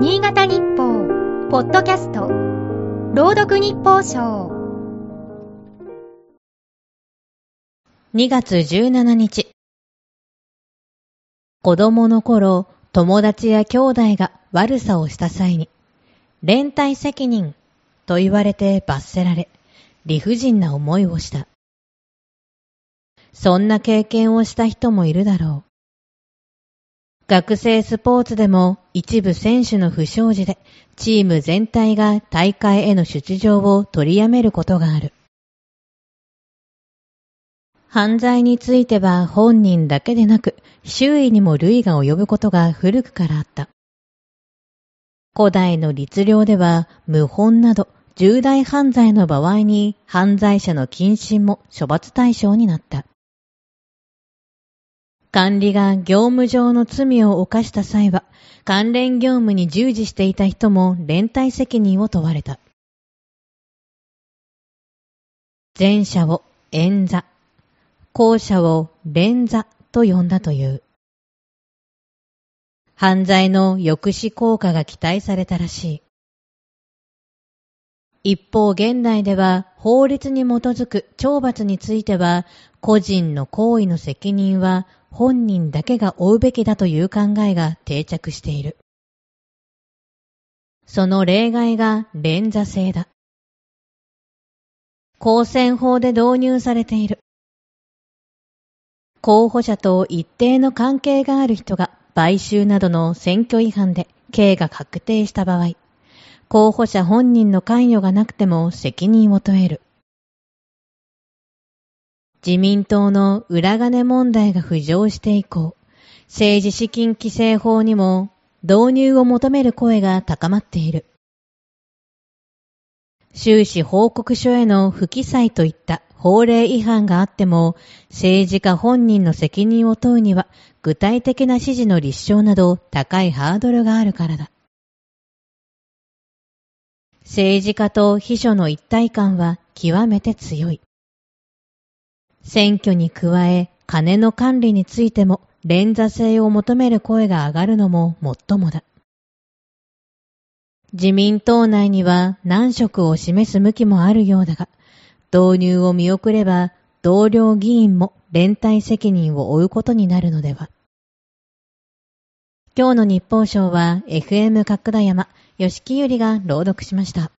新潟日報、ポッドキャスト、朗読日報賞。2月17日。子供の頃、友達や兄弟が悪さをした際に、連帯責任と言われて罰せられ、理不尽な思いをした。そんな経験をした人もいるだろう。学生スポーツでも一部選手の不祥事でチーム全体が大会への出場を取りやめることがある。犯罪については本人だけでなく周囲にも類が及ぶことが古くからあった。古代の律令では無本など重大犯罪の場合に犯罪者の謹慎も処罰対象になった。管理が業務上の罪を犯した際は、関連業務に従事していた人も連帯責任を問われた。前者を演座、後者を連座と呼んだという。犯罪の抑止効果が期待されたらしい。一方現代では法律に基づく懲罰については個人の行為の責任は本人だけが負うべきだという考えが定着している。その例外が連座制だ。公選法で導入されている。候補者と一定の関係がある人が買収などの選挙違反で刑が確定した場合、候補者本人の関与がなくても責任を問える。自民党の裏金問題が浮上して以降、政治資金規正法にも導入を求める声が高まっている。収支報告書への不記載といった法令違反があっても、政治家本人の責任を問うには、具体的な指示の立証など高いハードルがあるからだ。政治家と秘書の一体感は極めて強い。選挙に加え、金の管理についても連座制を求める声が上がるのももっともだ。自民党内には難色を示す向きもあるようだが、導入を見送れば同僚議員も連帯責任を負うことになるのでは。今日の日報賞は FM 角田山、吉木由里が朗読しました。